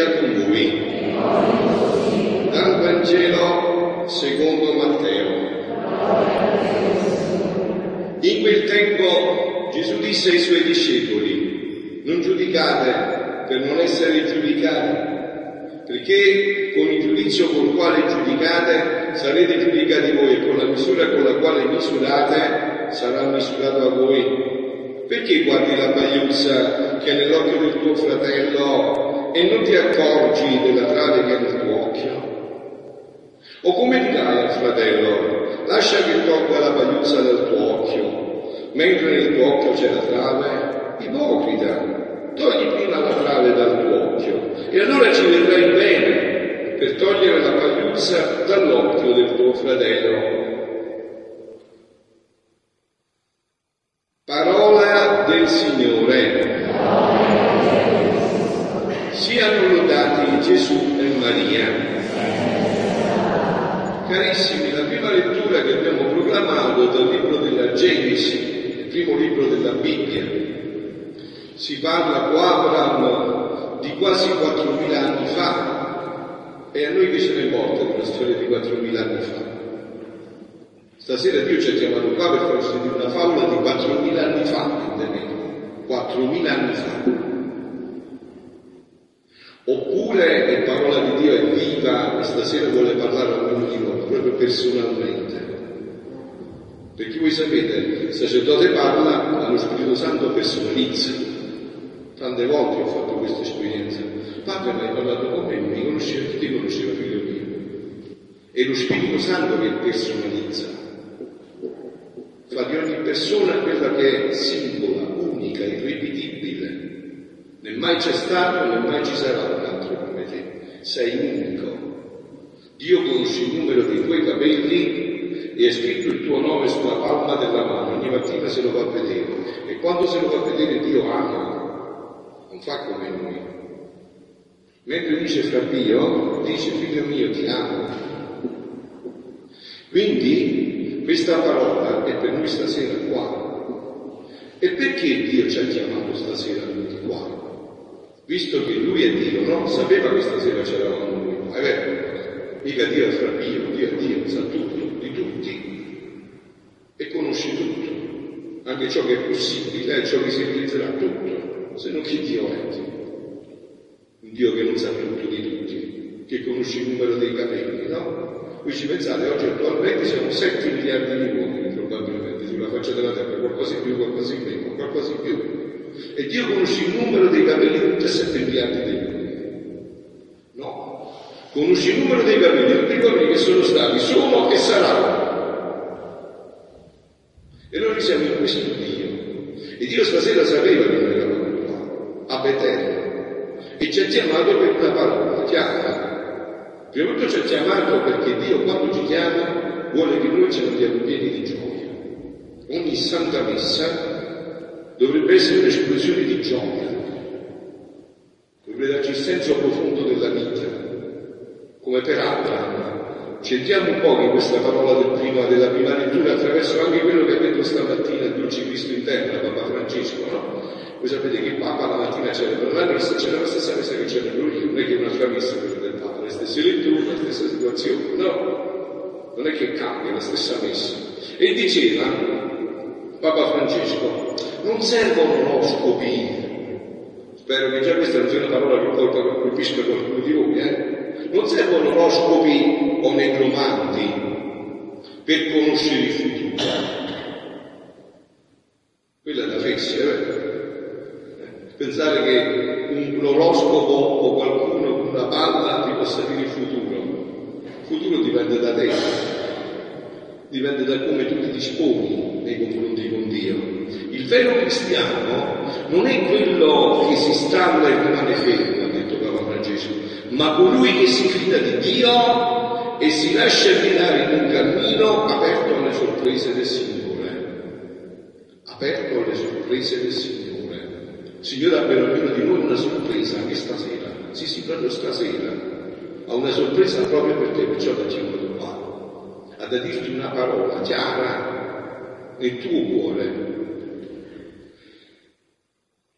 sia con voi. Dal Vangelo secondo Matteo. In quel tempo Gesù disse ai suoi discepoli, non giudicate per non essere giudicati, perché con il giudizio col quale giudicate sarete giudicati voi e con la misura con la quale misurate sarà misurato a voi. Perché guardi la pagliuzza che è nell'occhio del tuo fratello e non ti accorgi della trave che è nel tuo occhio? O come dirai al fratello, lascia che tolga la pagliuzza dal tuo occhio, mentre nel tuo occhio c'è la trave? Ipocrita, togli prima la trave dal tuo occhio e allora ci vedrai bene per togliere la pagliuzza dall'occhio del tuo fratello. Parola del Signore. Siano lodati Gesù e Maria. Carissimi, la prima lettura che abbiamo proclamato dal libro della Genesi, il primo libro della Bibbia, si parla qua, Abraham, di quasi 4.000 anni fa e a noi che ce ne importa una storia di 4.000 anni fa? Stasera Dio ci ha chiamato qua per farci una favola di 4.000 anni fa, intendete? 4.000 anni fa. Oppure è parola di Dio è viva e stasera vuole parlare a ognuno di noi, proprio personalmente. Perché voi sapete, il sacerdote parla, ma lo Spirito Santo personalizza. Tante volte ho fatto questa esperienza. Padre mi hai parlato con me, mi conosceva, ti conosceva figlio mio. È lo Spirito Santo che personalizza fa di ogni persona quella che è singola, unica, irripetibile. Né mai c'è stato, né mai ci sarà te. Sei unico. Dio conosce il numero dei tuoi capelli e ha scritto il tuo nome sulla palma della mano. Ogni mattina se lo fa vedere. E quando se lo fa vedere Dio ama, non fa come noi. Mentre dice fra Dio, dice figlio mio ti amo. Quindi questa parola è per noi stasera qua. E perché Dio ci ha chiamato stasera tutti qua? Visto che Lui è Dio, no? Sapeva che stasera c'eravamo noi, è vero? Mica Dio è Dio, Dio è Dio, sa tutto di tutti e conosce tutto, anche ciò che è possibile e ciò che si realizzerà tutto, se no che Dio è Dio? Un Dio che non sa tutto di tutti, che conosce il numero dei capelli, no? Voi ci pensate, oggi attualmente siamo 7 miliardi di uomini probabilmente sulla faccia della terra, qualcosa in più, qualcosa in meno, qualcosa in più. E Dio conosce il numero dei capelli di tutti e 7 miliardi di uomini. No, conosce il numero dei capelli di tutti quelli che sono stati, sono e saranno. E noi siamo in questo Dio. E Dio stasera sapeva che noi eravamo qua, a Betello, e ci ha chiamato per una parola chiara Prima di tutto ci ha chiamato perché Dio quando ci chiama vuole che noi ne andiamo pieni di gioia. Ogni santa messa dovrebbe essere un'esplosione di gioia, dovrebbe darci il senso profondo della vita, come per Abraham. Cerchiamo un po' che questa parola del prima, della prima lettura attraverso anche quello che ha detto stamattina il dolce Cristo in terra, Papa Francesco, no? Voi sapete che il Papa la mattina celebra la messa, c'è la stessa messa che celebro io, non è che un'altra messa per le stesse letture, la stessa situazione, no, non è che cambia la stessa messa. E diceva Papa Francesco, non servono oroscopi, spero che già questa non sia una parola che colpisca qualcuno di voi, eh? non servono oroscopi o necromanti per conoscere il futuro. Quella è la fessia, eh? Pensare che un oroscopo o qualcuno con una palla ti possa dire il futuro. Il futuro dipende da te, dipende da come tu ti disponi nei confronti vero cristiano non è quello che si stalla e rimane fermo, ha detto Papa Francesco, ma colui che si fida di Dio e si lascia guidare in un cammino aperto alle sorprese del Signore. Aperto alle sorprese del Signore. Signore abbia ognuno di noi una sorpresa anche stasera. Sì, sì, proprio stasera. Ha una sorpresa proprio per te, perciò ti chiamato qua. Ha da dirti una parola chiara nel tuo cuore.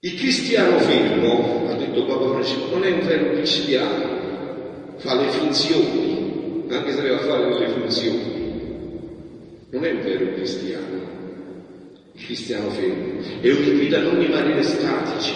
Il cristiano fermo, ha detto Papa Francesco, non è un vero cristiano, fa le finzioni, anche se deve fare delle funzioni. Non è un vero cristiano, il cristiano fermo, è un invito a non rimanere statici,